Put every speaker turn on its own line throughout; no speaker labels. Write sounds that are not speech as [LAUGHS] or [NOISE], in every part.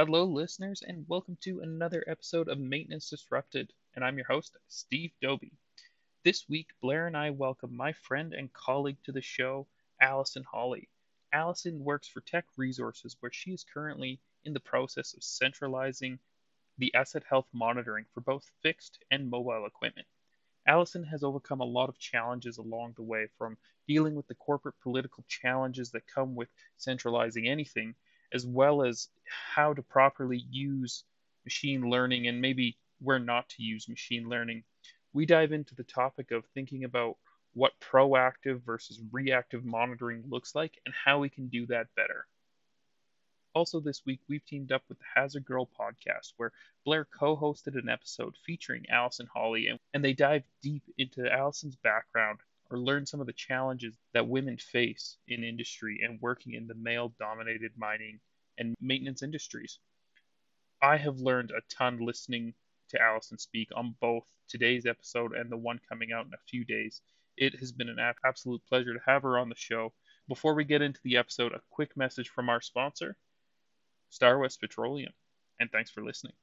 Hello, listeners, and welcome to another episode of Maintenance Disrupted. And I'm your host, Steve Doby. This week, Blair and I welcome my friend and colleague to the show, Allison Hawley. Allison works for Teck Resources, where she is currently in the process of centralizing the asset health monitoring for both fixed and mobile equipment. Allison has overcome a lot of challenges along the way, from dealing with the corporate political challenges that come with centralizing anything as well as how to properly use machine learning and maybe where not to use machine learning. We dive into the topic of thinking about what proactive versus reactive monitoring looks like and how we can do that better. Also, this week, we've teamed up with the Hazard Girl podcast, where Blair co hosted an episode featuring Allison Hawley, and they dive deep into Allison's background or learn some of the challenges that women face in industry and working in the male dominated mining and maintenance industries. I have learned a ton listening to Allison speak on both today's episode and the one coming out in a few days. It has been an absolute pleasure to have her on the show. Before we get into the episode, a quick message from our sponsor, StarWest Petroleum, and thanks for listening.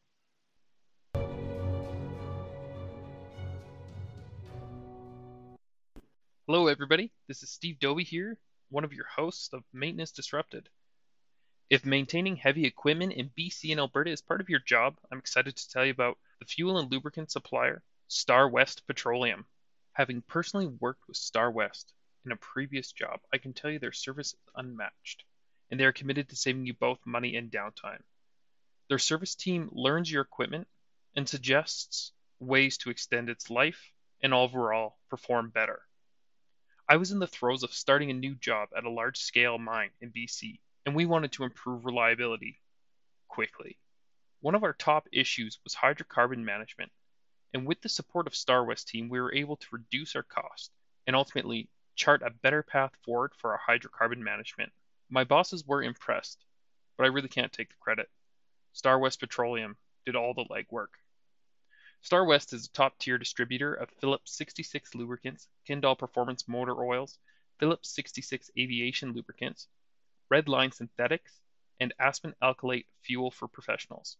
Hello, everybody. This is Steve Doby here, one of your hosts of Maintenance Disrupted. If maintaining heavy equipment in BC and Alberta is part of your job, I'm excited to tell you about the fuel and lubricant supplier, StarWest Petroleum. Having personally worked with Star West in a previous job, I can tell you their service is unmatched, and they are committed to saving you both money and downtime. Their service team learns your equipment and suggests ways to extend its life and overall perform better. I was in the throes of starting a new job at a large scale mine in BC, and we wanted to improve reliability quickly. One of our top issues was hydrocarbon management, and with the support of StarWest team, we were able to reduce our cost and ultimately chart a better path forward for our hydrocarbon management. My bosses were impressed, but I really can't take the credit. StarWest Petroleum did all the legwork. StarWest is a top-tier distributor of Phillips 66 lubricants, Kendall Performance motor oils, Phillips 66 aviation lubricants, Redline synthetics, and Aspen alkylate fuel for professionals.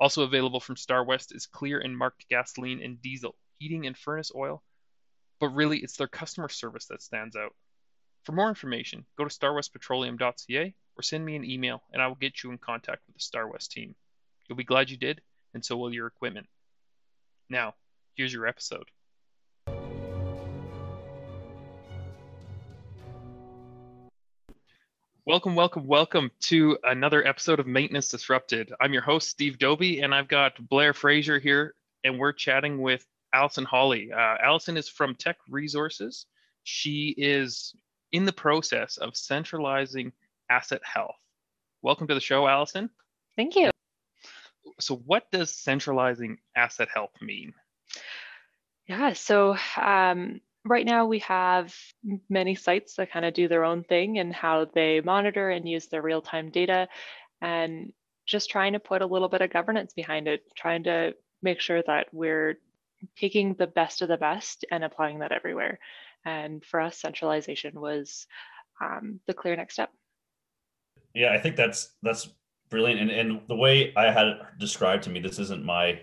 Also available from StarWest is clear and marked gasoline and diesel, heating and furnace oil, but really it's their customer service that stands out. For more information, go to starwestpetroleum.ca or send me an email and I will get you in contact with the StarWest team. You'll be glad you did, and so will your equipment. Now, here's your episode. Welcome, welcome, welcome to another episode of Maintenance Disrupted. I'm your host, Steve Doby, and I've got Blair Fraser here, and we're chatting with Allison Hawley. Uh, Allison is from Teck Resources. She is in the process of centralizing asset health. Welcome to the show, Allison.
Thank you
so what does centralizing asset health mean?
Yeah, so um, right now we have many sites that kind of do their own thing and how they monitor and use their real-time data and just trying to put a little bit of governance behind it, trying to make sure that we're taking the best of the best and applying that everywhere. And for us, centralization was um, the clear next step.
Yeah, I think that's that's brilliant. And and the way I had it described to me, this isn't my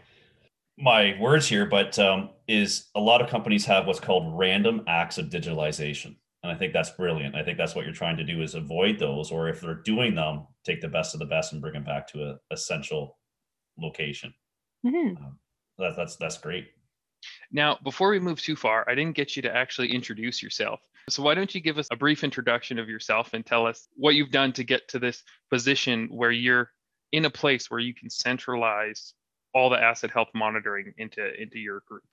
my words here, but um, is a lot of companies have what's called random acts of digitalization. And I think that's brilliant. I think that's what you're trying to do is avoid those, or if they're doing them, take the best of the best and bring them back to a, essential location. Mm-hmm. Um, that, that's that's great.
Now, before we move too far, I didn't get you to actually introduce yourself. So why don't you give us a brief introduction of yourself and tell us what you've done to get to this position where you're in a place where you can centralize all the asset health monitoring into into your group?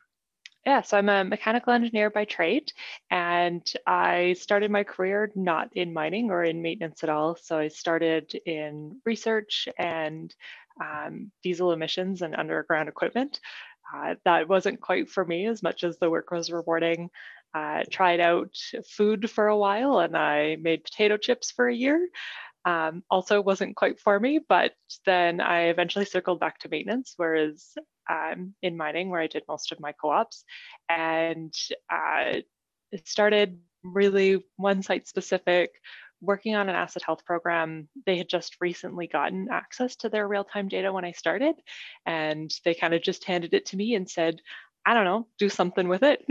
Yeah, so I'm a mechanical engineer by trade, and I started my career not in mining or in maintenance at all. So I started in research and um, diesel emissions and underground equipment. Uh, that wasn't quite for me as much as the work was rewarding uh, tried out food for a while and I made potato chips for a year. Um, also wasn't quite for me, but then I eventually circled back to maintenance, whereas um, in mining, where I did most of my co-ops, and uh, it started really one site specific, working on an asset health program. They had just recently gotten access to their real time data when I started, and they kind of just handed it to me and said, I don't know, do something with it,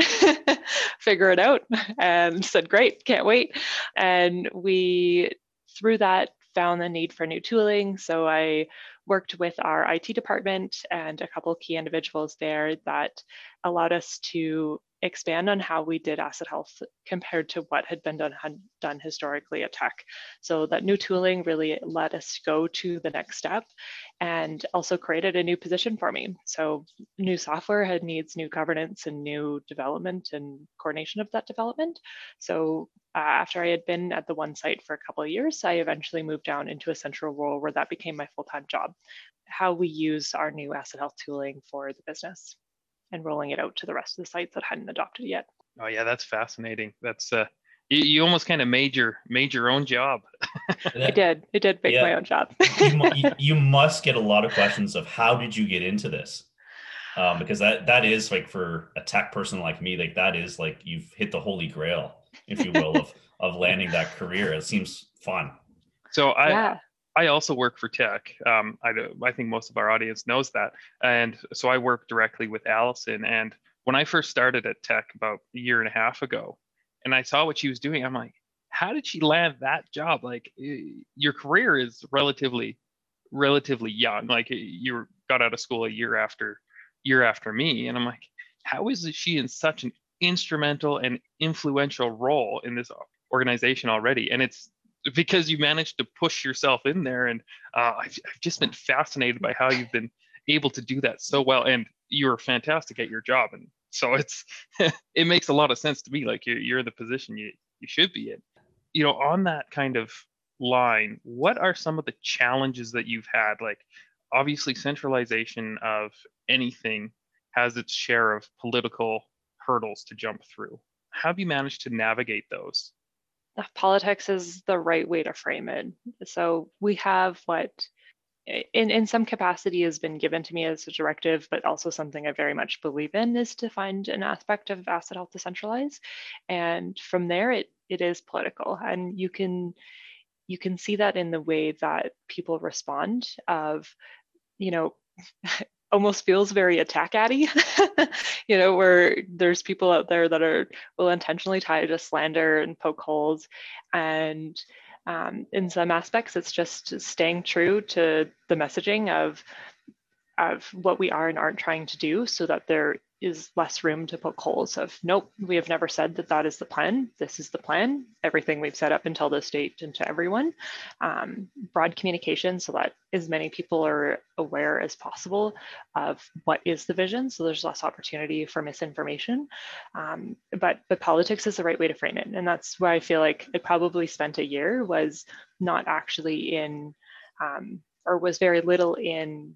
[LAUGHS] figure it out. [LAUGHS] And said, great, can't wait. And we, through that, found the need for new tooling. So I worked with our IT department and a couple key individuals there that allowed us to expand on how we did asset health compared to what had been done had done historically at Teck. So that new tooling really let us go to the next step and also created a new position for me. So new software had needs new governance and new development and coordination of that development. So uh, after I had been at the one site for a couple of years, I eventually moved down into a central role where that became my full-time job. How we use our new asset health tooling for the business and rolling it out to the rest of the sites that hadn't adopted it yet.
Oh yeah, that's fascinating. That's uh, you, you almost kind of made your made your own job. [LAUGHS]
I did. It did make yeah. my own job. [LAUGHS]
you, you, must get a lot of questions of how did you get into this, um, because that that is like for a tech person like me, like that is like you've hit the holy grail, if you will, of of landing that career. It seems fun.
So I yeah. I also work for Teck. Um, I, I think most of our audience knows that. And so I work directly with Allison. And when I first started at Teck about a year and a half ago, and I saw what she was doing, I'm like, how did she land that job? Like your career is relatively, relatively young. Like you got out of school a year after, year after me, and I'm like, how is she in such an instrumental and influential role in this organization already? And it's because you managed to push yourself in there. And uh, I've, I've just been fascinated by how you've been able to do that so well. And you're fantastic at your job. And so it's, [LAUGHS] it makes a lot of sense to me. Like you're, you're the position you, you should be in. You know, on that kind of line, what are some of the challenges that you've had? Like, obviously, centralization of anything has its share of political hurdles to jump through. How have you managed to navigate those?
politics is the right way to frame it. So we have what in, in some capacity has been given to me as a directive, but also something I very much believe in is to find an aspect of asset health to centralize. And from there it it is political. And you can you can see that in the way that people respond of, you know, [LAUGHS] almost feels very attack addy, [LAUGHS] you know, where there's people out there that are will intentionally try to slander and poke holes. And um, in some aspects, it's just staying true to the messaging of of what we are and aren't trying to do so that there is less room to poke holes of nope we have never said that that is the plan. This is the plan. Everything we've set up until this date and to everyone. Um, broad communication so that as many people are aware as possible of what is the vision. So there's less opportunity for misinformation. Um, but but politics is the right way to frame it. And that's why i feel like i probably spent a year was not actually in um, or was very little in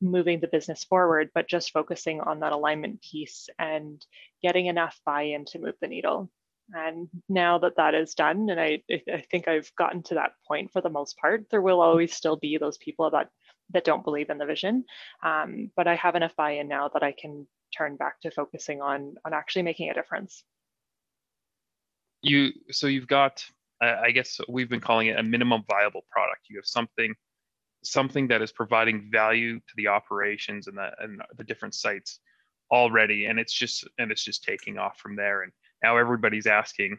moving the business forward, but just focusing on that alignment piece and getting enough buy-in to move the needle. And now that that is done, and I, I think I've gotten to that point for the most part, there will always still be those people that that don't believe in the vision. Um, but I have enough buy-in now that I can turn back to focusing on on actually making a difference.
You so you've got, I guess we've been calling it a minimum viable product. You have something something that is providing value to the operations and the and the different sites already and it's just and it's just taking off from there. And now everybody's asking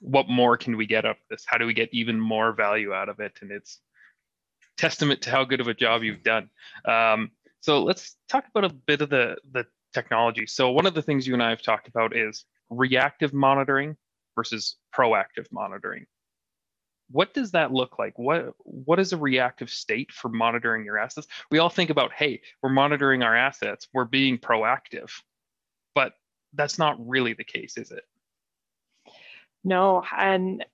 what more can we get out of this? How do we get even more value out of it? And it's testament to how good of a job you've done. Um, so let's talk about a bit of the the technology. So one of the things you and i have talked about is reactive monitoring versus proactive monitoring what does that look like? What what is a reactive state for monitoring your assets? We all think about hey we're monitoring our assets we're being proactive but that's not really the case is it?
No and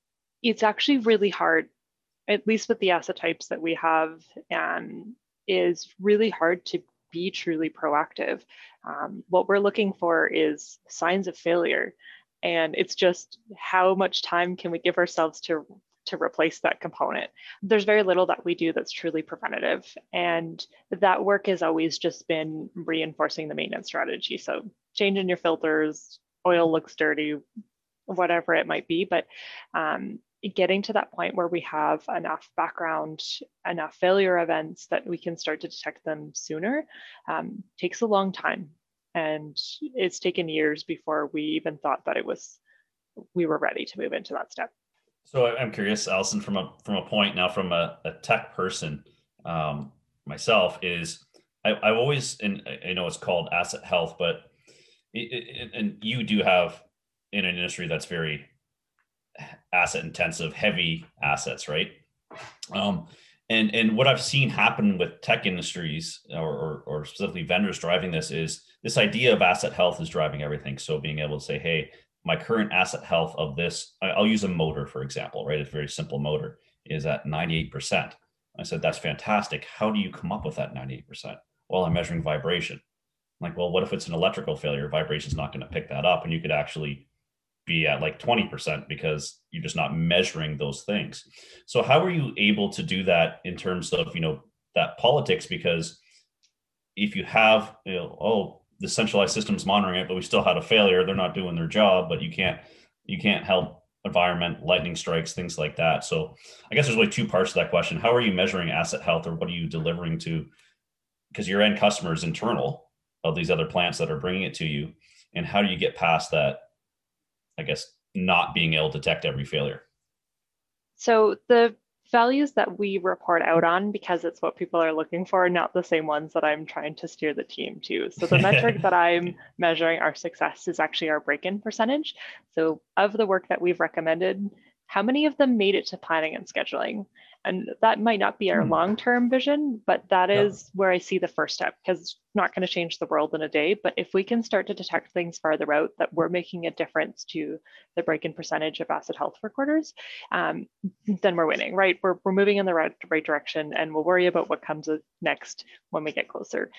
it's actually really hard at least with the asset types that we have and is really hard to be truly proactive. Um, what we're looking for is signs of failure and it's just how much time can we give ourselves to to replace that component. There's very little that we do that's truly preventative. And that work has always just been reinforcing the maintenance strategy. So changing your filters, oil looks dirty, whatever it might be. But um, getting to that point where we have enough background, enough failure events that we can start to detect them sooner um, takes a long time. And it's taken years before we even thought that it was, we were ready to move into that step.
So I'm curious, Allison, from a from a point now, from a, a tech person um, myself, is I, I've always, and I know it's called asset health, but it, it, and you do have in an industry that's very asset intensive, heavy assets, right? Um, and and what I've seen happen with tech industries or, or, or specifically vendors driving this is this idea of asset health is driving everything. So being able to say, hey, my current asset health of this, I'll use a motor for example, right? It's a very simple motor is at 98%. I said, that's fantastic. How do you come up with that 98%? Well, I'm measuring vibration. I'm like, well, what if it's an electrical failure? Vibration is not going to pick that up. And you could actually be at like 20% because you're just not measuring those things. So how are you able to do that in terms of, you know, that politics? Because if you have, you know, oh, the centralized systems monitoring it, but we still had a failure, they're not doing their job, but you can't, you can't help environment, lightning strikes, things like that. So I guess there's really two parts to that question. How are you measuring asset health or what are you delivering to? Because your end customer is internal of these other plants that are bringing it to you. And how do you get past that I guess, not being able to detect every failure?
So the values that we report out on, because it's what people are looking for, not the same ones that I'm trying to steer the team to. So the metric [LAUGHS] that I'm measuring our success is actually our break-in percentage. So of the work that we've recommended, how many of them made it to planning and scheduling? And that might not be our mm. long term vision, but that is where I see the first step because it's not going to change the world in a day. But if we can start to detect things farther out that we're making a difference to the break in percentage of asset health recorders, um, then we're winning, right? We're, we're moving in the right, right direction and we'll worry about what comes next when we get closer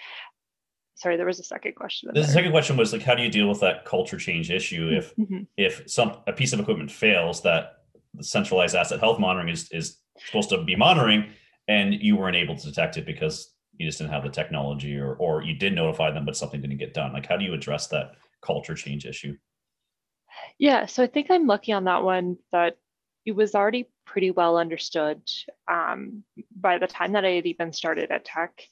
sorry there was a second question
the second question was like how do you deal with that culture change issue if mm-hmm. if some a piece of equipment fails that the centralized asset health monitoring is is supposed to be monitoring and you weren't able to detect it because you just didn't have the technology or or you did notify them but something didn't get done. Like how do you address that culture change issue?
Yeah so i think i'm lucky on that one that it was already pretty well understood um, by the time that i had even started at Teck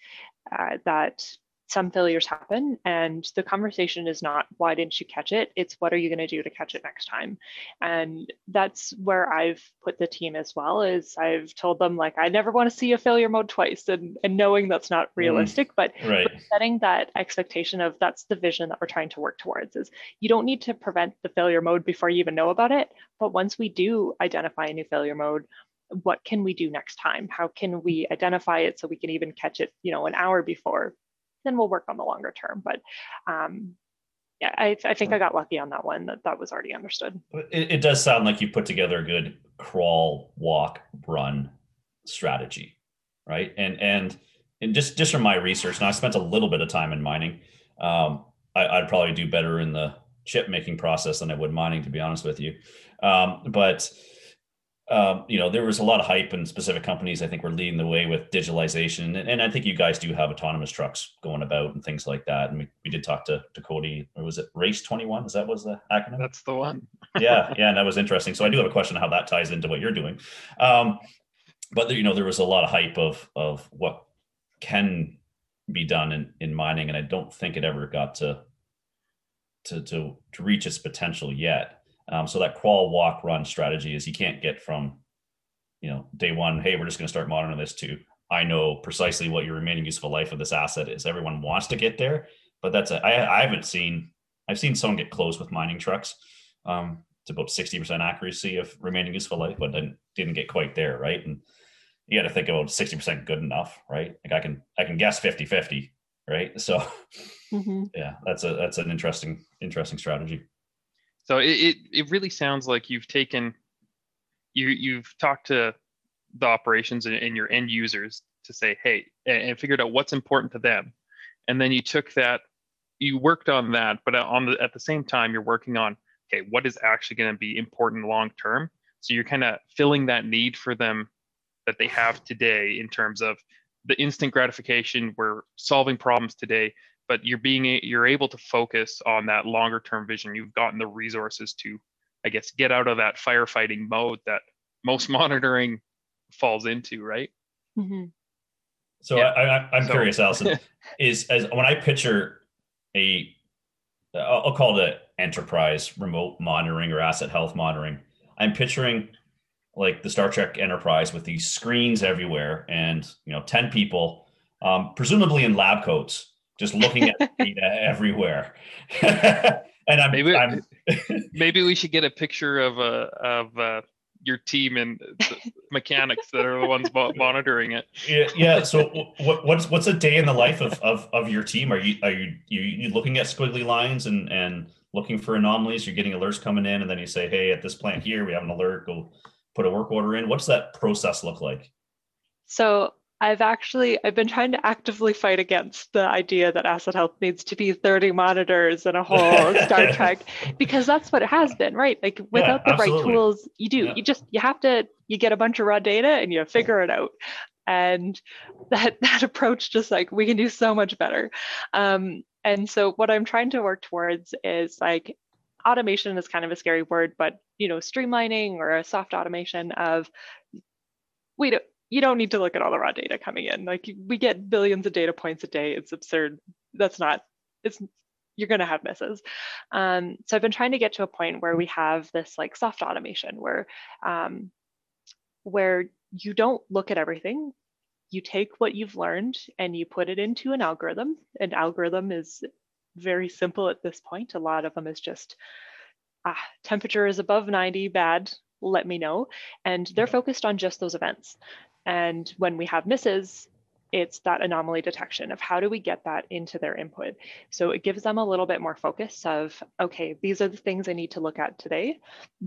uh, that some failures happen and the conversation is not why didn't you catch it? It's what are you going to do to catch it next time? And that's where i've put the team as well is i've told them like i never want to see a failure mode twice and, and knowing that's not mm. realistic mm, but,
right.
setting that expectation of that's the vision that we're trying to work towards is you don't need to prevent the failure mode before you even know about it but once we do identify a new failure mode what can we do next time? How can we identify it so we can even catch it you know an hour before then we'll work on the longer term. But um, yeah, I, I, think I got lucky on that one that that was already understood.
It, it, does sound like you put together a good crawl, walk, run strategy, right? And and and just just from my research, now I spent a little bit of time in mining. Um, I, would probably do better in the chip making process than I would mining, to be honest with you. Um, but um, you know, there was a lot of hype and specific companies I think were leading the way with digitalization. And, and, I think you guys do have autonomous trucks going about and things like that. And we, we did talk to, to Cody, or was it Race 21? Is that was the acronym?
That's the one. [LAUGHS]
yeah. Yeah. And that was interesting. So I do have a question how that ties into what you're doing. Um, but there, you know, there was a lot of hype of, of what can be done in, in mining. And I don't think it ever got to, to, to, to reach its potential yet. Um, so that crawl, walk, run strategy is you can't get from, you know, day one, hey, we're just going to start monitoring this to I know precisely what your remaining useful life of this asset is. Everyone wants to get there, but that's a, I, I haven't seen I've seen someone get close with mining trucks. Um, it's about 60% accuracy of remaining useful life, but then didn't get quite there, right? And you got to think about 60% good enough, right? Like I can I can guess 50 50, right? [LAUGHS] So mm-hmm. yeah, that's a that's an interesting interesting strategy.
So it, it, it really sounds like you've taken you you've talked to the operations and, and your end users to say, hey, and, and, figured out what's important to them. And then you took that, you worked on that, but on the at the same time, you're working on, okay, what is actually going to be important long term? So you're kind of filling that need for them that they have today in terms of the instant gratification. We're solving problems today, but you're being you're able to focus on that longer term vision you've gotten the resources to i guess get out of that firefighting mode that most [LAUGHS] monitoring falls into, right?
Mm-hmm.
So
Yeah.
I, I, I'm
So-
curious, Allison, [LAUGHS] is as when I picture a, I'll I'll call it a enterprise remote monitoring or asset health monitoring. I'm picturing like the Star Trek Enterprise with these screens everywhere, and you know, ten people, um, presumably in lab coats, just looking at [LAUGHS] data everywhere. [LAUGHS] and I'm,
Maybe-
I'm [LAUGHS]
Maybe we should get a picture of uh, of uh, your team and the mechanics that are the ones monitoring it.
yeah, yeah. So what, what's what's a day in the life of, of, of your team? Are you are you, you you looking at squiggly lines and and looking for anomalies? You're getting alerts coming in, and then you say, "Hey, at this plant here, we have an alert. Go put a work order in." What's that process look like?
So I've actually I've been trying to actively fight against the idea that asset health needs to be 30 monitors and a whole Star [LAUGHS] Trek because that's what it has been, right? Like without the right tools, you do.
Yeah.
You just you have to you get a bunch of raw data and you figure it out. And [LAUGHS] that that approach just like we can do so much better. Um, and so what I'm trying to work towards is like automation is kind of a scary word, but you know, streamlining or a soft automation of we don't you don't need to look at all the raw data coming in. Like we get billions of data points a day. It's absurd. That's not, it's, you're going to have misses. Um, so I've been trying to get to a point where we have this like soft automation where, um, where you don't look at everything. You take what you've learned and you put it into an algorithm. An algorithm is very simple at this point. A lot of them is just, ah, temperature is above 90, bad, let me know. And they're focused on just those events. And when we have misses, it's that anomaly detection of how do we get that into their input. So it gives them a little bit more focus of, okay, these are the things I need to look at today.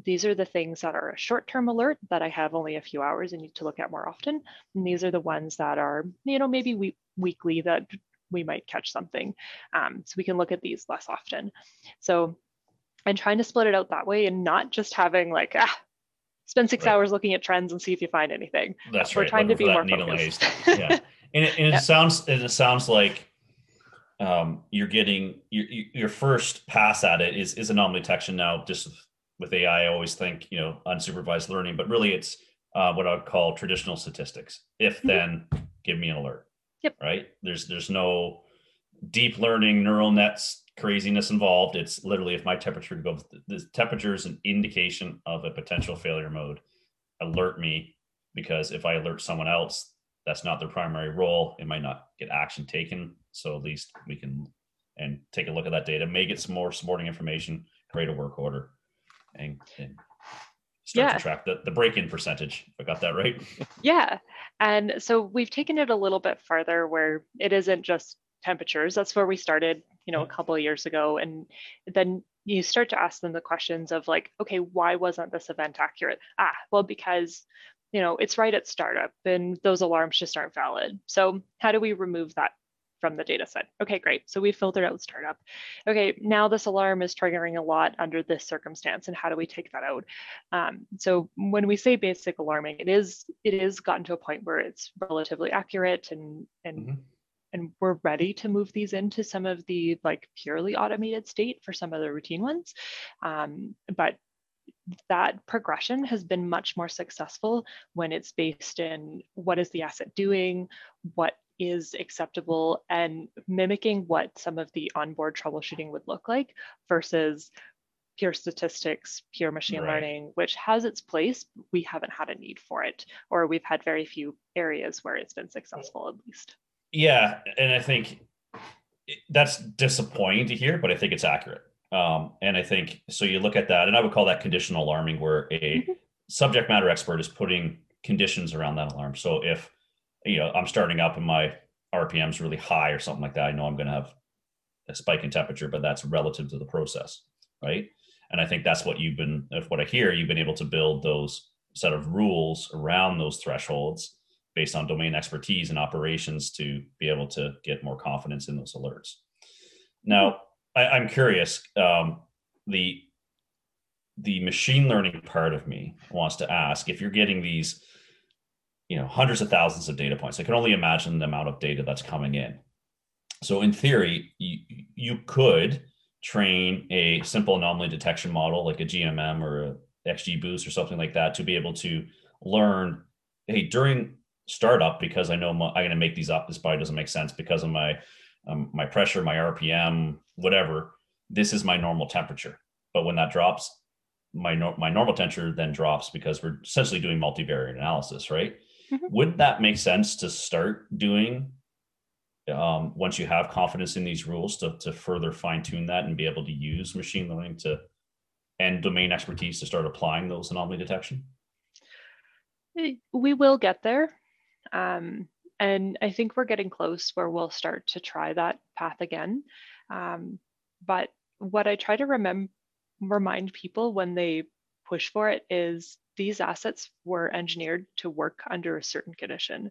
These are the things that are a short-term alert that I have only a few hours and need to look at more often. And these are the ones that are, you know, maybe we- weekly that we might catch something. Um, so we can look at these less often. So and trying to split it out that way and not just having like, ah, spend six
Right.
hours looking at trends and see if you find anything.
That's
We're
right.
trying to be more
needle
focused.
Yeah, [LAUGHS] and it, and it
Yep.
sounds and it sounds like um, you're getting your, your first pass at it is is anomaly detection. Now, just with AI, I always think you know unsupervised learning, but really it's uh, what I would call traditional statistics. If
Mhm.
then, give me an alert.
Yep.
Right. There's there's no deep learning neural nets craziness involved. It's literally if my temperature goes, the temperature is an indication of a potential failure mode. Alert me because if I alert someone else, that's not their primary role. It might not get action taken. So at least we can and take a look at that data, may get some more supporting information, create a work order, and, and start
Yeah.
to track the, the break-in percentage. If I got that right. [LAUGHS]
Yeah. And so we've taken it a little bit further where it isn't just temperatures. That's where we started, you know, a couple of years ago. And then you start to ask them the questions of like, okay, why wasn't this event accurate? Ah, well, because, you know, it's right at startup and those alarms just aren't valid. So how do we remove that from the data set? Okay, great. So we filtered out startup. Okay, now this alarm is triggering a lot under this circumstance and how do we take that out? Um, so when we say basic alarming, it is it is gotten to a point where it's relatively accurate and and
Mhm.
And we're ready to move these into some of the like purely automated state for some of the routine ones. Um, but that progression has been much more successful when it's based in what is the asset doing, what is acceptable, and mimicking what some of the onboard troubleshooting would look like versus pure statistics, pure machine
Right.
learning, which has its place. We haven't had a need for it, or we've had very few areas where it's been successful, at least.
Yeah, and I think that's disappointing to hear, but I think it's accurate. Um, and I think so. You look at that, and I would call that conditional alarming, where a
Mhm.
subject matter expert is putting conditions around that alarm. So if you know I'm starting up and my RPM is really high or something like that, I know I'm going to have a spike in temperature, but that's relative to the process, right? And I think that's what you've been, if what I hear, you've been able to build those set of rules around those thresholds based on domain expertise and operations to be able to get more confidence in those alerts. Now, I, I'm curious. Um, the the machine learning part of me wants to ask if you're getting these, you know, hundreds of thousands of data points. I can only imagine the amount of data that's coming in. So, in theory, you, you could train a simple anomaly detection model like a GMM or a XGBoost or something like that to be able to learn, hey, during startup, because I know my, I'm going to make these up, this probably doesn't make sense because of my um, my pressure, my RPM, whatever. This is my normal temperature. But when that drops, my no, my normal temperature then drops because we're essentially doing multivariate analysis, right? Mm-hmm. Would that make sense to start doing um, once you have confidence in these rules to, to further fine tune that and be able to use machine learning to and domain expertise to start applying those anomaly detection?
We will get there. Um, and I think we're getting close where we'll start to try that path again. Um, but what I try to remember, remind people when they push for it is these assets were engineered to work under a certain condition.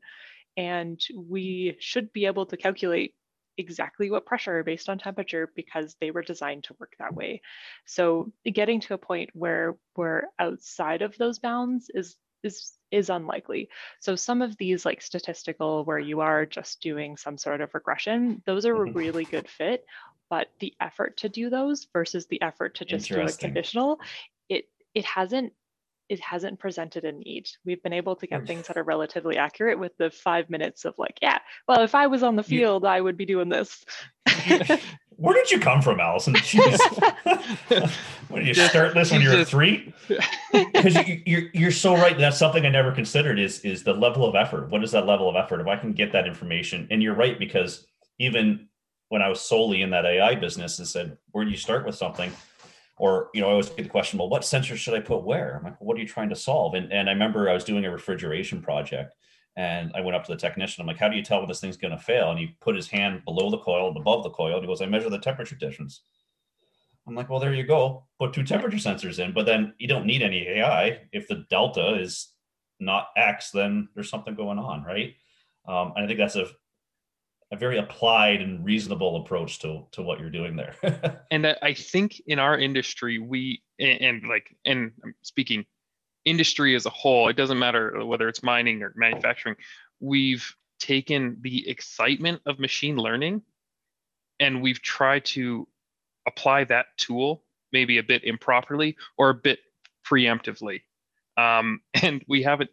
And we should be able to calculate exactly what pressure based on temperature because they were designed to work that way. So getting to a point where we're outside of those bounds is is is unlikely. So some of these like statistical where you are just doing some sort of regression, those are a mm-hmm. really good fit, but the effort to do those versus the effort to just do a conditional, it it hasn't it hasn't presented a need. We've been able to get things that are relatively accurate with the five minutes of like, yeah, well, if I was on the field, I would be doing this. [LAUGHS] [LAUGHS]
Where did you come from, Allison? Jeez. what did you start [LAUGHS] this when you were three? [LAUGHS] Because you, you're you're so right. That's something I never considered is is the level of effort. What is that level of effort? If I can get that information, and you're right because even when I was solely in that AI business and said, where do you start with something? or you know, I always get the question, well, what sensor should I put where? I'm like, what are you trying to solve? And and I remember I was doing a refrigeration project, and I went up to the technician. I'm like, how do you tell when this thing's going to fail? And he put his hand below the coil and above the coil. And he goes, I measure the temperature difference. I'm like, well, there you go. Put two temperature sensors in, but then you don't need any AI. If the delta is not X, then there's something going on, right? Um, and I think that's a a very applied and reasonable approach to to what you're doing there. [LAUGHS]
and I think in our industry, we and, and like and I'm speaking industry as a whole, it doesn't matter whether it's mining or manufacturing, we've taken the excitement of machine learning and we've tried to apply that tool maybe a bit improperly or a bit preemptively. Um, [LAUGHS] and we haven't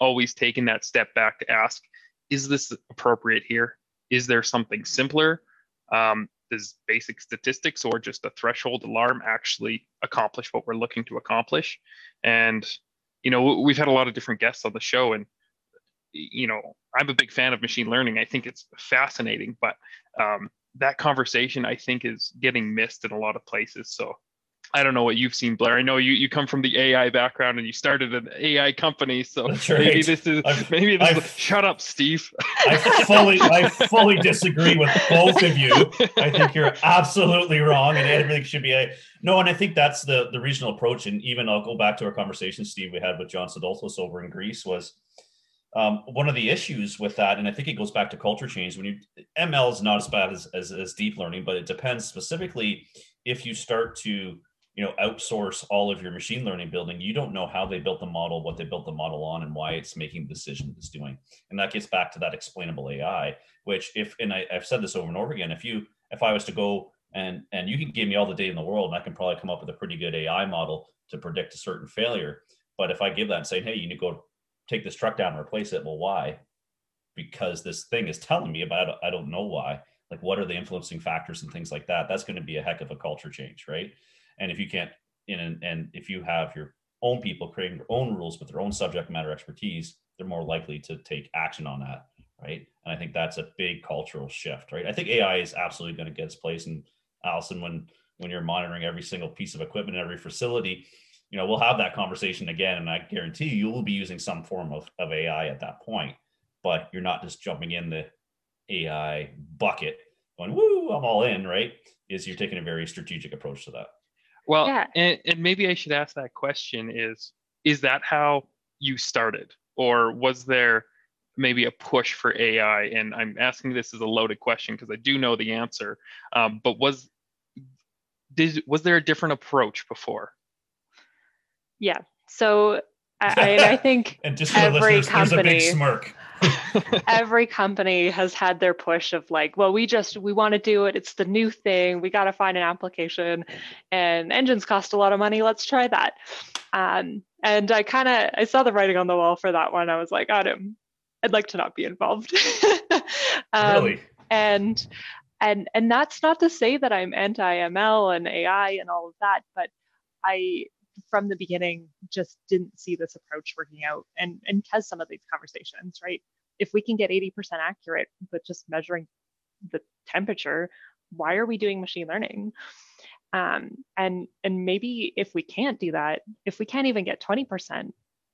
always taken that step back to ask, is this appropriate here? Is there something simpler? Um, does basic statistics or just a threshold alarm actually accomplish what we're looking to accomplish? And, you know, we've had a lot of different guests on the show and, you know, I'm a big fan of machine learning. I think it's fascinating, but um, that conversation I think is getting missed in a lot of places. So I don't know what you've seen, Blair. I know you, you come from the AI background and you started an AI company, so right. maybe this is I've, maybe this is, shut up, Steve.
I fully I [LAUGHS] fully disagree with both of you. I think you're absolutely wrong, and everything should be a no. And I think that's the the regional approach. And even I'll go back to our conversation, Steve, we had with John Sadolfos over in Greece was. Um, one of the issues with that, and I think it goes back to culture change. When you ML is not as bad as, as, as deep learning, but it depends specifically if you start to you know outsource all of your machine learning building you don't know how they built the model what they built the model on and why it's making the decision it's doing. And that gets back to that explainable ai which if and I, i've said this over and over again if you if i was to go and and you can give me all the data in the world and i can probably come up with a pretty good ai model to predict a certain failure. But if i give that and say hey you need to go take this truck down and replace it well why? Because this thing is telling me about i don't know why. Like what are the influencing factors and things like that? That's going to be a heck of a culture change right and if you can't, and, and if you have your own people creating their own rules with their own subject matter expertise, they're more likely to take action on that, right? And I think that's a big cultural shift, right? I think AI is absolutely going to get its place. And Allison, when when you're monitoring every single piece of equipment in every facility, you know, we'll have that conversation again, and I guarantee you, you will be using some form of, of AI at that point. But you're not just jumping in the AI bucket, going, "Woo, I'm all in," right? Is you're taking a very strategic approach to that.
Well, yeah. and, and maybe I should ask that question is is that how you started or was there maybe a push for AI? And I'm asking this as a loaded question because I do know the answer. Um, but was did was there a different approach before?
Yeah. So [LAUGHS] I, I think
and just for every the company, there's a big smirk. [LAUGHS]
every company has had their push of like, well, we just we want to do it. It's the new thing. We got to find an application, and engines cost a lot of money. Let's try that. Um, and I kind of I saw the writing on the wall for that one. I was like, Adam, I'd like to not be involved. [LAUGHS]
um, really?
And and and that's not to say that I'm anti-ML and AI and all of that, but I from the beginning just didn't see this approach working out. And and has some of these conversations right if we can get 80% accurate but just measuring the temperature why are we doing machine learning? Um, and and maybe if we can't do that if we can't even get 20%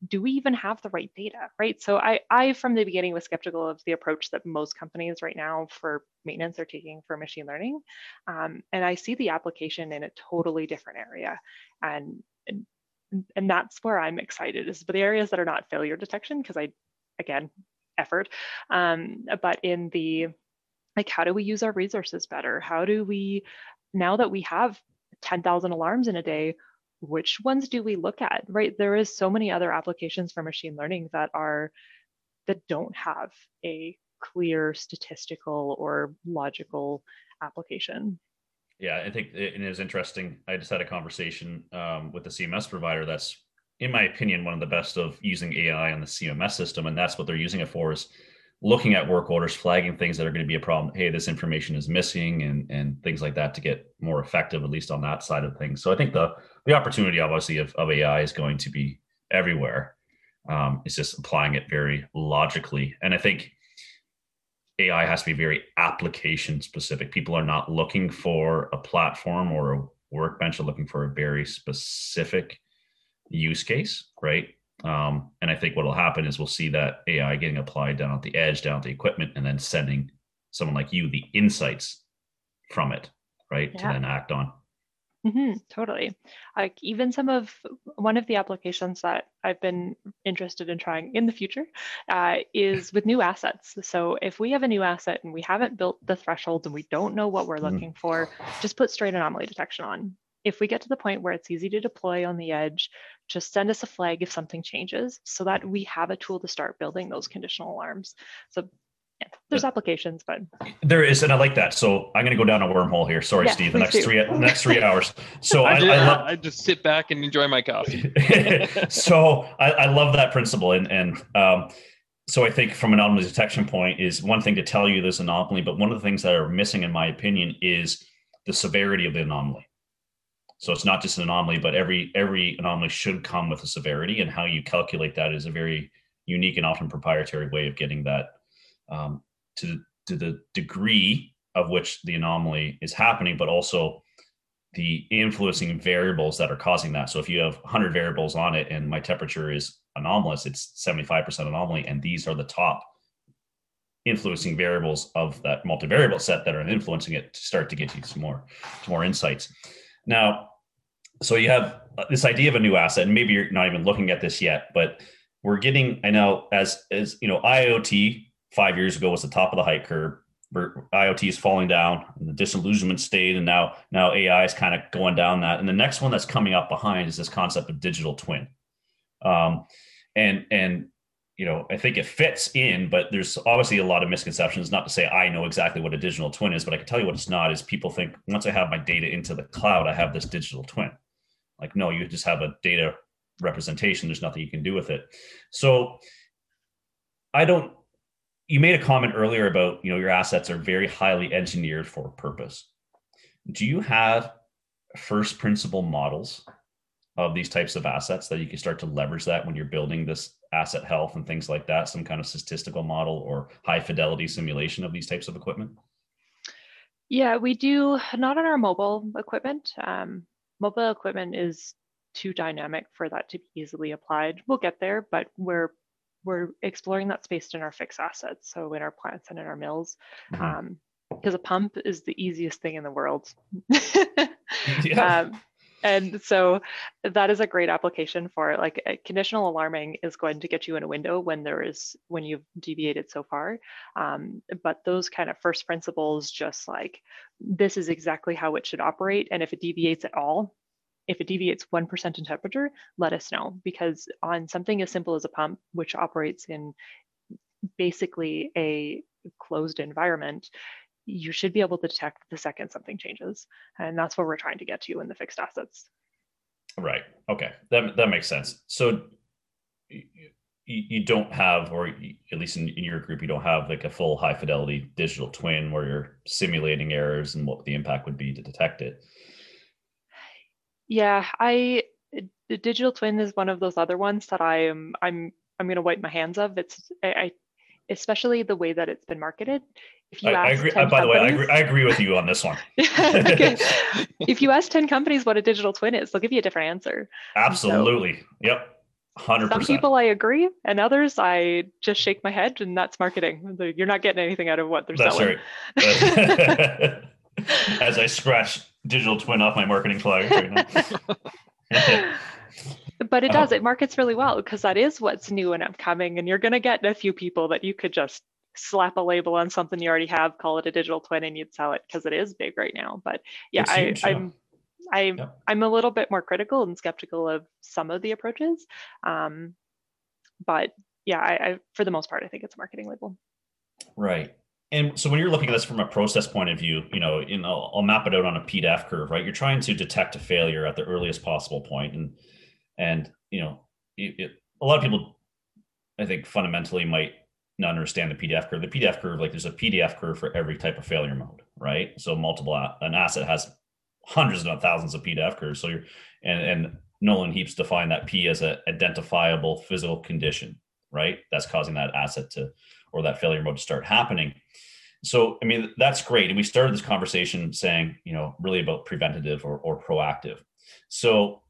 do we even have the right data right? So i i from the beginning was skeptical of the approach that most companies right now for maintenance are taking for machine learning. Um, and i see the application in a totally different area. And and, and that's where i'm excited is the areas that are not failure detection because i again effort um, but in the like how do we use our resources better? How do we now that we have 10,000 alarms in a day which ones do we look at right? There is so many other applications for machine learning that are that don't have a clear statistical or logical application
yeah i think it is interesting i just had a conversation um, with the cms provider that's in my opinion one of the best of using ai on the cms system and that's what they're using it for is looking at work orders, flagging things that are going to be a problem. Hey, this information is missing, and and things like that to get more effective, at least on that side of things. So I think the the opportunity, obviously, of, of AI is going to be everywhere. Um, it's just applying it very logically, and I think AI has to be very application specific. People are not looking for a platform or a workbench; they're looking for a very specific use case, right? Um, and I think what will happen is we'll see that AI getting applied down at the edge, down at the equipment, and then sending someone like you the insights from it, right, yeah. to then act on.
Mm-hmm, totally. Like even some of one of the applications that I've been interested in trying in the future uh, is with new assets. So if we have a new asset and we haven't built the thresholds and we don't know what we're mm-hmm. looking mm. for, just put straight anomaly detection on if we get to the point where it's easy to deploy on the edge, just send us a flag if something changes so that we have a tool to start building those conditional alarms. So yeah, there's applications, but
there is, and I like that. So I'm going to go down a wormhole here. Sorry, yeah, Steve. The next do. three, the next three hours. [LAUGHS] So I, I,
I, love, I, just sit back and enjoy my coffee. [LAUGHS] [LAUGHS]
so I, I, love that principle, and and um, so I think from an anomaly detection point is one thing to tell you there's an anomaly, but one of the things that are missing, in my opinion, is the severity of the anomaly. So it's not just an anomaly, but every every anomaly should come with a severity, and how you calculate that is a very unique and often proprietary way of getting that um, to to the degree of which the anomaly is happening, but also the influencing variables that are causing that. So if you have 100 variables on it and my temperature is anomalous, it's 75% anomaly, and these are the top influencing variables of that multivariable set that are influencing it to start to get you some more some more insights. Now, so you have uh, this idea of a new asset, and maybe you're not even looking at this yet, but we're getting. I know as as you know, IoT five years ago was the top of the hype curve. IoT is falling down in the disillusionment state, and now now AI is kind of going down that. And the next one that's coming up behind is this concept of digital twin. Um, and and you know, I think it fits in, but there's obviously a lot of misconceptions. Not to say I know exactly what a digital twin is, but I can tell you what it's not. Is people think once I have my data into the cloud, I have this digital twin. Like, no, you just have a data representation. There's nothing you can do with it. So, I don't. You made a comment earlier about you know your assets are very highly engineered for purpose. Do you have first principle models of these types of assets that you can start to leverage that when you're building this asset health and things like that, some kind of statistical model or high fidelity simulation of these types of equipment?
Yeah, we do not on our mobile equipment. Um, mobile equipment is too dynamic for that to be easily applied. We'll get there, but we're we're exploring that space in our fixed assets, so in our plants and in our mills, mm-hmm. um, because a pump is the easiest thing in the world. [LAUGHS] yeah. Um, and so that is a great application for it. Like conditional alarming is going to get you in a window when there is when you've deviated so far. Um, but those kind of first principles, just like this is exactly how it should operate, and if it deviates at all, if it deviates 1% in temperature, let us know because on something as simple as a pump, which operates in basically a closed environment, you should be able to detect the second something changes. And that's what we're trying to get to in the fixed assets.
Right. Okay. That, that makes sense. So you, you don't have, or at least in, in your group, you don't have like a full high fidelity digital twin where you're simulating errors and what the impact would be to detect it.
Yeah, I the digital twin is one of those other ones that I am I'm I'm going to wipe my hands of. It's I, I especially the way that it's been marketed.
If you I, I agree. Uh, by the way, I agree, I agree with you on this one. [LAUGHS] [LAUGHS]
if you ask 10 companies what a digital twin is, they'll give you a different answer.
Absolutely. So, yep. 100%.
Some people I agree, and others I just shake my head, and that's marketing. You're not getting anything out of what they're that's selling.
Right. [LAUGHS] As I scratch digital twin off my marketing flag right [LAUGHS] [LAUGHS]
but it does, uh, it markets really well because that is what's new and upcoming. And you're going to get a few people that you could just slap a label on something you already have, call it a digital twin, and you'd sell it because it is big right now. But yeah, I, I'm. I, yeah. I'm a little bit more critical and skeptical of some of the approaches, um, but yeah, I, I, for the most part, I think it's a marketing label.
Right. And so when you're looking at this from a process point of view, you know, in I'll, I'll map it out on a PDF curve, right? You're trying to detect a failure at the earliest possible point, and and you know, it, it, a lot of people, I think, fundamentally might not understand the PDF curve. The PDF curve, like there's a PDF curve for every type of failure mode, right? So multiple uh, an asset has hundreds of thousands of PDF curves. So you're and and Nowlan Heaps define that P as a identifiable physical condition, right? That's causing that asset to or that failure mode to start happening. So, I mean, that's great. And we started this conversation saying, you know, really about preventative or, or proactive. So,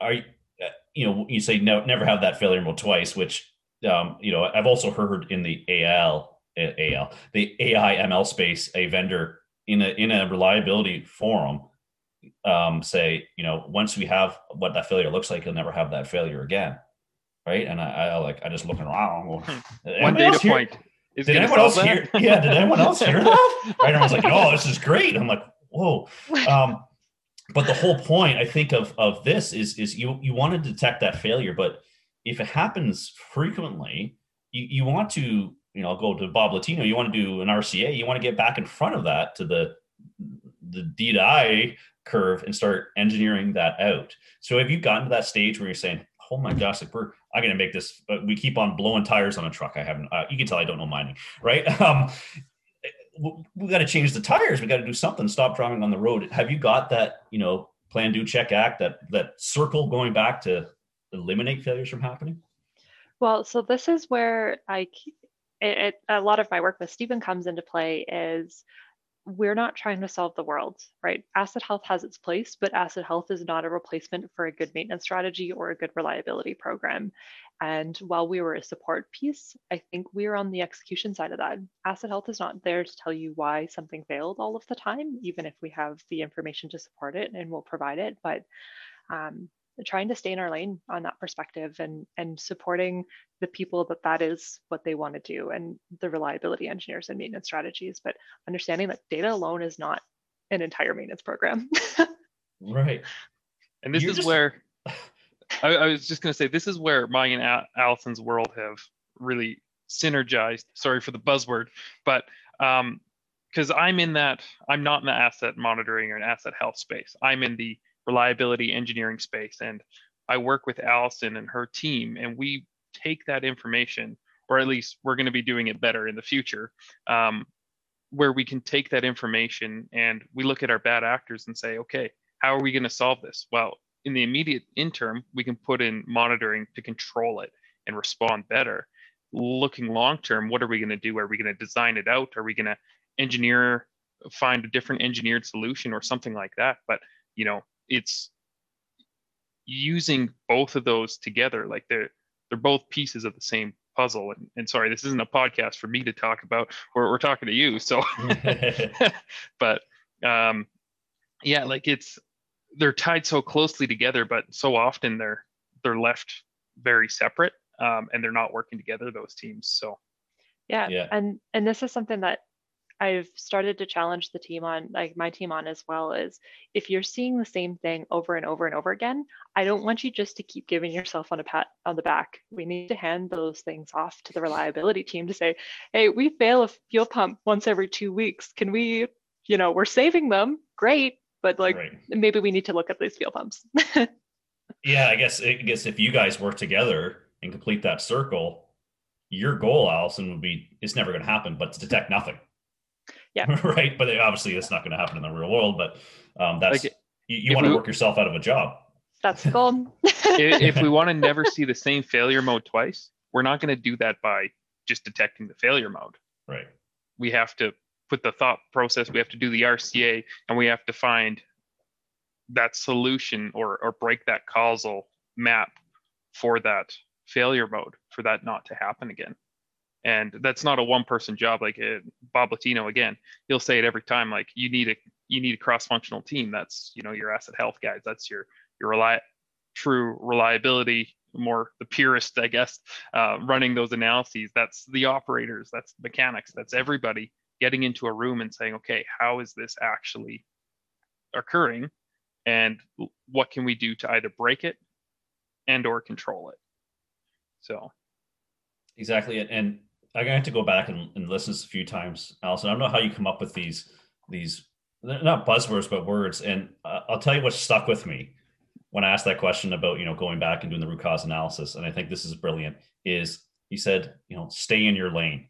are you, uh, you know, you say no, never have that failure mode twice, which, um, you know, I've also heard in the AL, AL, the AI ML space, a vendor in a in a reliability forum um, say, you know, once we have what that failure looks like, you'll never have that failure again right? And I, I like I just looking around. [LAUGHS]
One data point.
Is did anyone else that? hear? Yeah, did anyone else hear that? [LAUGHS] right? Everyone's like, "Oh, this is great." I'm like, "Whoa!" Um, but the whole point, I think, of of this is is you you want to detect that failure, but if it happens frequently, you you want to you know go to Bob Latino. You want to do an RCA. You want to get back in front of that to the the D to I curve and start engineering that out. So have you gotten to that stage where you're saying, oh my gosh, like we're I'm gonna make this. But we keep on blowing tires on a truck. I haven't. Uh, you can tell I don't know mining, right? [LAUGHS] Um, we got to change the tires. We got to do something. Stop driving on the road. Have you got that? You know, plan, do, check, act. That that circle going back to eliminate failures from happening.
Well, so this is where I, it, it, a lot of my work with Stephen comes into play. Is we're not trying to solve the world, right? Asset health has its place, but asset health is not a replacement for a good maintenance strategy or a good reliability program. And while we were a support piece, I think we're on the execution side of that. Asset health is not there to tell you why something failed all of the time, even if we have the information to support it and we'll provide it. But um, trying to stay in our lane on that perspective and and supporting the people that that is what they want to do and the reliability engineers and maintenance strategies but understanding that data alone is not an entire maintenance program. [LAUGHS]
Right.
And this You're is just... where [LAUGHS] I, I, was just going to say this is where my and Al- allison's world have really synergized. Sorry for the buzzword but um because i'm in that i'm not in the asset monitoring or an asset health space. I'm in the reliability engineering space. And I work with Allison and her team, and we take that information, or at least we're going to be doing it better in the future, um, where we can take that information and we look at our bad actors and say, okay, how are we going to solve this? Well, in the immediate interim, we can put in monitoring to control it and respond better. Looking long term, what are we going to do? Are we going to design it out? Are we going to engineer, find a different engineered solution or something like that? But you know, it's using both of those together like they're they're both pieces of the same puzzle. And, and sorry this isn't a podcast for me to talk about. We're, we're talking to you so. [LAUGHS] [LAUGHS] But um yeah like it's they're tied so closely together but so often they're they're left very separate um, and they're not working together those teams so.
Yeah, yeah. and and this is something that I've started to challenge the team on, like my team on as well, is if you're seeing the same thing over and over and over again, I don't want you just to keep giving yourself on a pat on the back. We need to hand those things off to the reliability team to say, hey, we fail a fuel pump once every two weeks. Can we, you know, we're saving them, great, but like right. maybe we need to look at these fuel pumps. [LAUGHS]
yeah, I guess I guess if you guys work together and complete that circle, your goal, Allison, would be it's never going to happen, but to detect nothing.
Yeah. [LAUGHS]
right. But obviously, it's not going to happen in the real world. But um, that's like, you, you want to work yourself out of a job.
That's the goal. [LAUGHS]
if, if we want to [LAUGHS] never see the same failure mode twice, we're not going to do that by just detecting the failure mode.
Right.
We have to put the thought process. We have to do the RCA, and we have to find that solution or or break that causal map for that failure mode for that not to happen again. And that's not a one person job. Like uh, Bob Latino again, he'll say it every time. Like you need a you need a cross functional team. That's you know your asset health guys. That's your your true reliability more the purist i guess uh, running those analyses that's the operators that's mechanics that's everybody getting into a room and saying okay how is this actually occurring and what can we do to either break it and or control it so
exactly, and I'm gonna have to go back and, and listen a few times, Allison. I don't know how you come up with these these they're not buzzwords but words, and I'll tell you what stuck with me when I asked that question about you know going back and doing the root cause analysis, and I think this is brilliant. Is he said you know stay in your lane,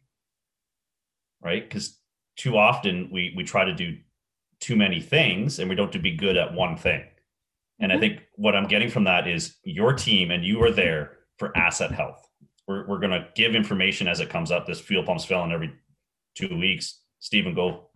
right? Because too often we we try to do too many things and we don't to be good at one thing. And mm-hmm. I think what I'm getting from that is your team and you are there for asset health. We're, we're going to give information as it comes up. This fuel pump's failing every two weeks. Stephen, go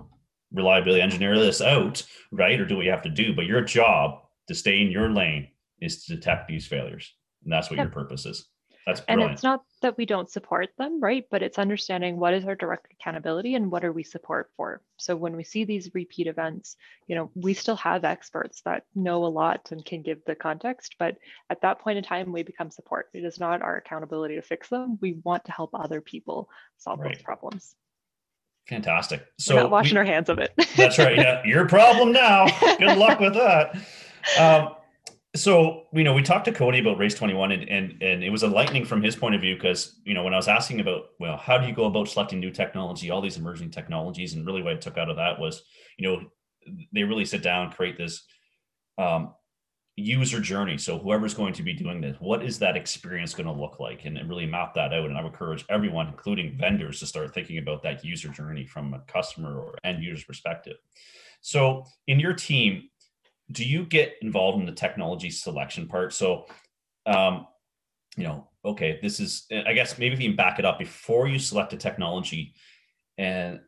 reliability engineer this out, right? Or do what you have to do. But your job to stay in your lane is to detect these failures. And that's what yep. your purpose is. That's brilliant.
And it's not that we don't support them, right? But it's understanding what is our direct accountability and what are we support for. So when we see these repeat events, you know, we still have experts that know a lot and can give the context, but at that point in time, we become support. It is not our accountability to fix them. We want to help other people solve right. those problems.
Fantastic. So
We're not washing we, our hands of it.
that's right. Yeah, your problem now. [LAUGHS] Good luck with that. Um, so you know we talked to cody about RACE21 and and, and it was a enlightening from his point of view because you know when i was asking about well how do you go about selecting new technology all these emerging technologies? And really what i took out of that was you know they really sit down create this um, user journey. So whoever's going to be doing this what is that experience going to look like? And, and really map that out. And i would encourage everyone including vendors to start thinking about that user journey from a customer or end user's perspective. So in your team do you get involved in the technology selection part? So, um, you know, okay, this is, I guess maybe if you can back it up before you select a technology and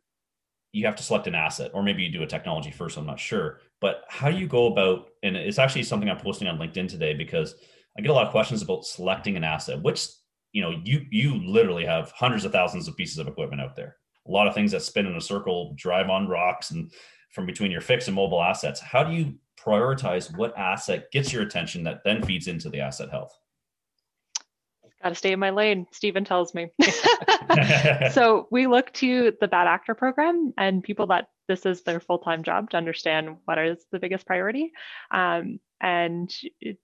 you have to select an asset, or maybe you do a technology first, I'm not sure. But how do you go about, and it's actually something I'm posting on LinkedIn today because I get a lot of questions about selecting an asset, which, you know, you you literally have hundreds of thousands of pieces of equipment out there. A lot of things that spin in a circle, drive on rocks, and from between your fixed and mobile assets. How do you prioritize what asset gets your attention that then feeds into the asset health?
Got to stay in my lane, Stephen tells me. [LAUGHS] [LAUGHS] so we look to the bad actor program and people that this is their full-time job to understand what is the biggest priority um, and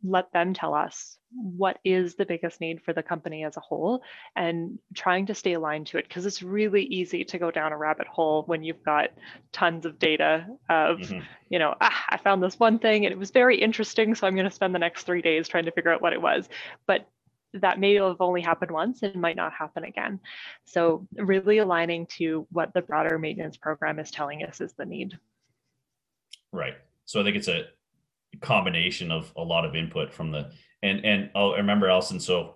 let them tell us what is the biggest need for the company as a whole and trying to stay aligned to it because it's really easy to go down a rabbit hole when you've got tons of data of mm-hmm. you know ah, i found this one thing and it was very interesting so i'm going to spend the next three days trying to figure out what it was but that may have only happened once and might not happen again. So really aligning to what the broader maintenance program is telling us is the need.
Right. So I think it's a combination of a lot of input from the and and I'll remember Allison. So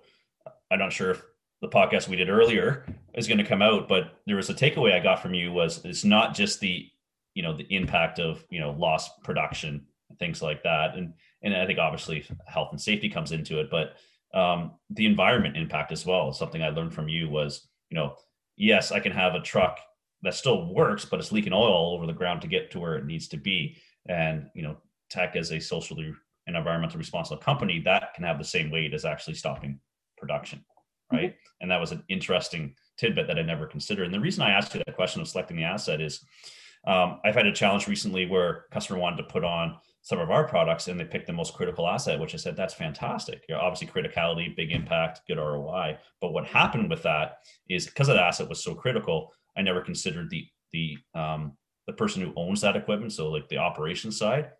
I'm not sure if the podcast we did earlier is going to come out, but there was a takeaway I got from you was it's not just the you know the impact of you know lost production things like that, and and I think obviously health and safety comes into it, but um, the environment impact as well. Something I learned from you was, you know, yes, I can have a truck that still works, but it's leaking oil all over the ground to get to where it needs to be. And, you know, Teck as a socially and environmentally responsible company, that can have the same weight as actually stopping production. right? Mm-hmm. And that was an interesting tidbit that I never considered. And the reason I asked you that question of selecting the asset is um, I've had a challenge recently where a customer wanted to put on some of our products and they picked the most critical asset, which I said, that's fantastic. You know, obviously criticality, big impact, good ROI. But what happened with that is because that asset was so critical, I never considered the the um, the person who owns that equipment, so like the operations side,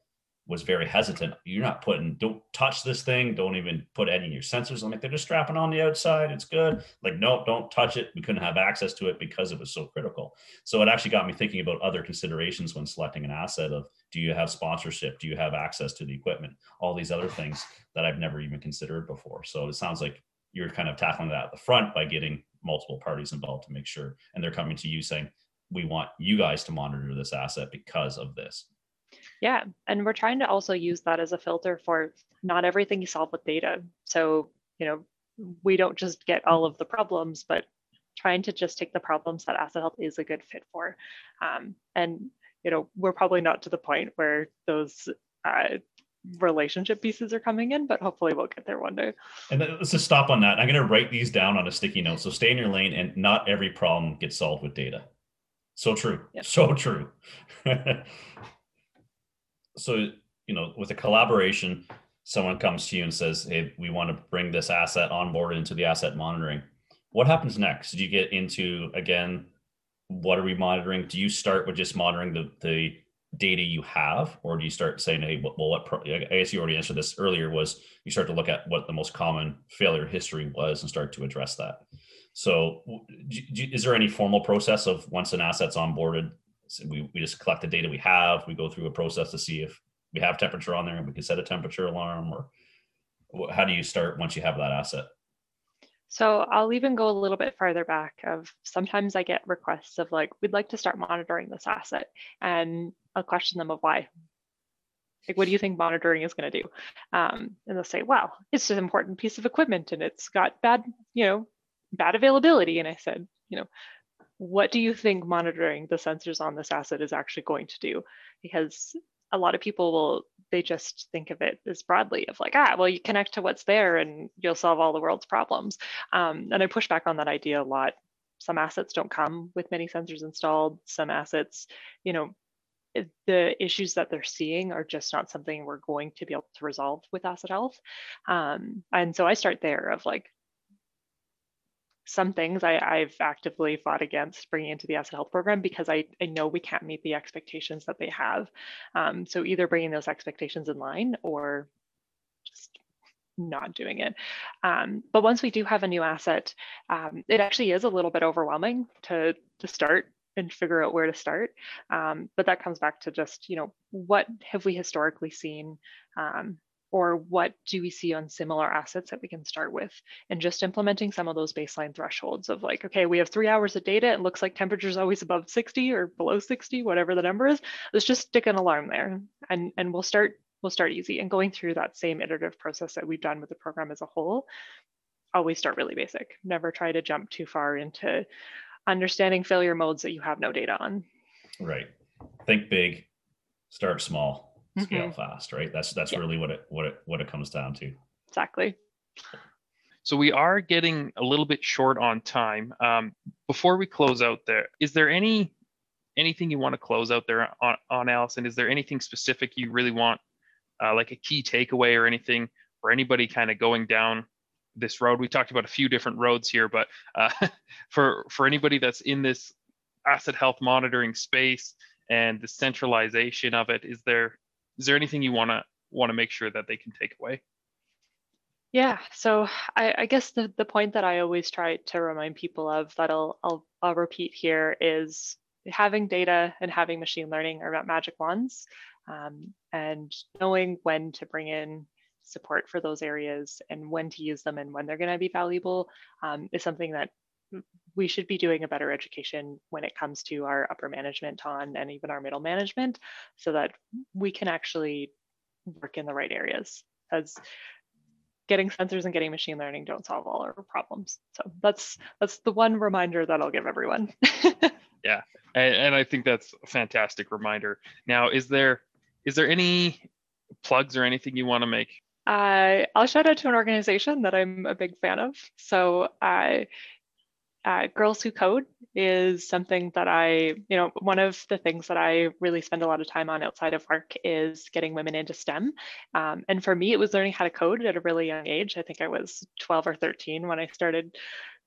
was very hesitant. You're not putting, don't touch this thing. Don't even put any of your sensors on it. They're just strapping on the outside. It's good. Like, no, don't touch it. We couldn't have access to it because it was so critical. So it actually got me thinking about other considerations when selecting an asset of do you have sponsorship? Do you have access to the equipment? All these other things that I've never even considered before. So it sounds like you're kind of tackling that at the front by getting multiple parties involved to make sure. And they're coming to you saying, we want you guys to monitor this asset because of this.
Yeah, and we're trying to also use that as a filter for not everything you solve with data. So, you know, we don't just get all of the problems, but trying to just take the problems that asset health is a good fit for. Um, and, you know, we're probably not to the point where those uh, relationship pieces are coming in, but hopefully we'll get there one day.
And let's just stop on that. I'm going to write these down on a sticky note. So stay in your lane and not every problem gets solved with data. So true. Yep. So true. [LAUGHS] so you know with a collaboration someone comes to you and says hey we want to bring this asset on board into the asset monitoring. What happens next? Do you get into again what are we monitoring? Do you start with just monitoring the, the data you have or do you start saying hey well what pro- i guess you already answered this earlier was you start to look at what the most common failure history was and start to address that. So is there any formal process of once an asset's onboarded we, we just collect the data we have. We go through a process to see if we have temperature on there and we can set a temperature alarm or how do you start once you have that asset?
So I'll even go a little bit farther back of sometimes I get requests of like, we'd like to start monitoring this asset and I'll question them of why. Like, what do you think monitoring is going to do? Um, and they'll say, well, it's an important piece of equipment and it's got bad, you know, bad availability. And I said, you know, what do you think monitoring the sensors on this asset is actually going to do? Because a lot of people will they just think of it as broadly of like ah well you connect to what's there and you'll solve all the world's problems. Um, and i push back on that idea a lot. Some assets don't come with many sensors installed. Some assets you know the issues that they're seeing are just not something we're going to be able to resolve with asset health. Um, and so i start there of like some things I, have actively fought against bringing into the asset health program because I, I know we can't meet the expectations that they have. Um, so either bringing those expectations in line or just not doing it. Um, but once we do have a new asset, um, it actually is a little bit overwhelming to to start and figure out where to start. Um, but that comes back to just you know what have we historically seen um, or what do we see on similar assets that we can start with? And just implementing some of those baseline thresholds of like okay we have three hours of data. It looks like temperature is always above 60 or below 60 whatever the number is. Let's just stick an alarm there and and we'll start we'll start easy. And going through that same iterative process that we've done with the program as a whole always start really basic. Never try to jump too far into understanding failure modes that you have no data on.
Right. Think big start small scale mm-hmm. fast, right? That's that's yeah. really what it what it what it comes down to.
Exactly.
So we are getting a little bit short on time. Um, before we close out, there is there any anything you want to close out there on, on Allison? Is there anything specific you really want, uh, like a key takeaway or anything for anybody kind of going down this road? We talked about a few different roads here, but uh, [LAUGHS] for for anybody that's in this asset health monitoring space and the centralization of it, is there is there anything you want to want to make sure that they can take away?
Yeah, so I, I, guess the, the point that I always try to remind people of that I'll, I'll, I'll repeat here is having data and having machine learning are not magic wands um, and knowing when to bring in support for those areas and when to use them and when they're going to be valuable um, is something that we should be doing a better education when it comes to our upper management on and even our middle management so that we can actually work in the right areas. As getting sensors and getting machine learning don't solve all our problems. So that's that's the one reminder that i'll give everyone. [LAUGHS]
Yeah and, and i think that's a fantastic reminder. Now is there is there any plugs or anything you want to make?
Uh, I'll shout out to an organization that I'm a big fan of. So, uh, uh, Girls Who Code is something that I, you know, one of the things that I really spend a lot of time on outside of work is getting women into STEM. Um, and for me, it was learning how to code at a really young age. I think I was 12 or 13 when I started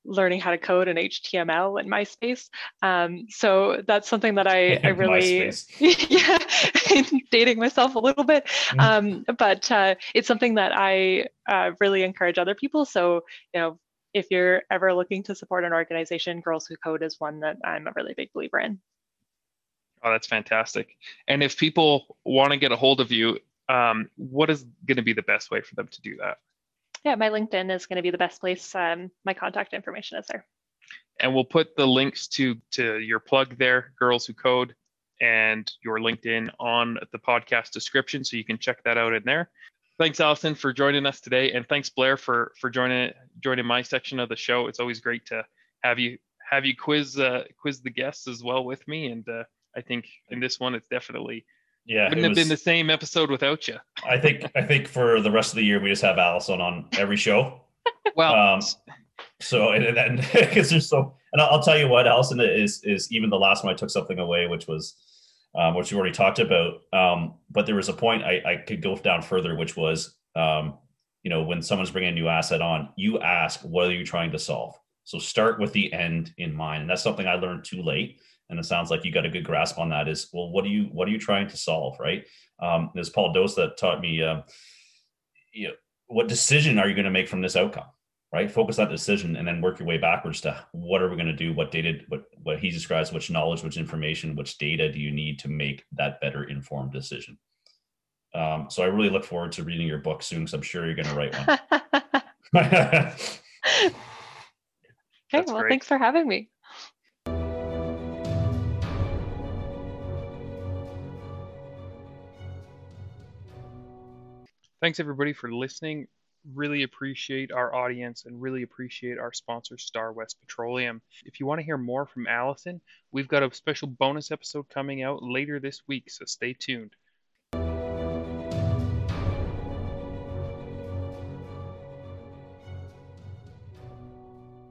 learning how to code in HTML in MySpace. Um, so that's something that I, [LAUGHS] I really, [LAUGHS] yeah, [LAUGHS] dating myself a little bit. Mm. Um, but uh, it's something that I uh, really encourage other people. So, you know, if you're ever looking to support an organization, Girls Who Code is one that I'm a really big believer in.
Oh, that's fantastic. And if people want to get a hold of you, um, what is going to be the best way for them to do that?
Yeah, my LinkedIn is going to be the best place. Um, my contact information is there.
And we'll put the links to to your plug there, Girls Who Code, and your LinkedIn on the podcast description, so you can check that out in there thanks Allison for joining us today, and thanks Blair for for joining joining my section of the show. It's always great to have you have you quiz uh, quiz the guests as well with me, and uh, I think in this one it's definitely yeah wouldn't have was, been the same episode without you.
I think I think for the rest of the year we just have Allison on every show. [LAUGHS]
well, um,
so and then [LAUGHS] because there's so and I'll, I'll tell you what Allison is is even the last one I took something away, which was um, which we already talked about. Um, but there was a point I, I, could go down further, which was, um, you know, when someone's bringing a new asset on, you ask, what are you trying to solve? So start with the end in mind. And that's something I learned too late. And it sounds like you got a good grasp on that is, well, what are you, what are you trying to solve? Right. Um, there's Paul Dose that taught me, uh, you know, what decision are you going to make from this outcome? Right? Focus that decision and then work your way backwards to what are we going to do? What data, what, what he describes, which knowledge, which information, which data do you need to make that better informed decision? Um, so I really look forward to reading your book soon because I'm sure you're going to write one. [LAUGHS] [LAUGHS]
okay, That's well, great. thanks for having me.
Thanks everybody for listening really appreciate our audience and really appreciate our sponsor, StarWest Petroleum. If you want to hear more from Allison, we've got a special bonus episode coming out later this week, so stay tuned.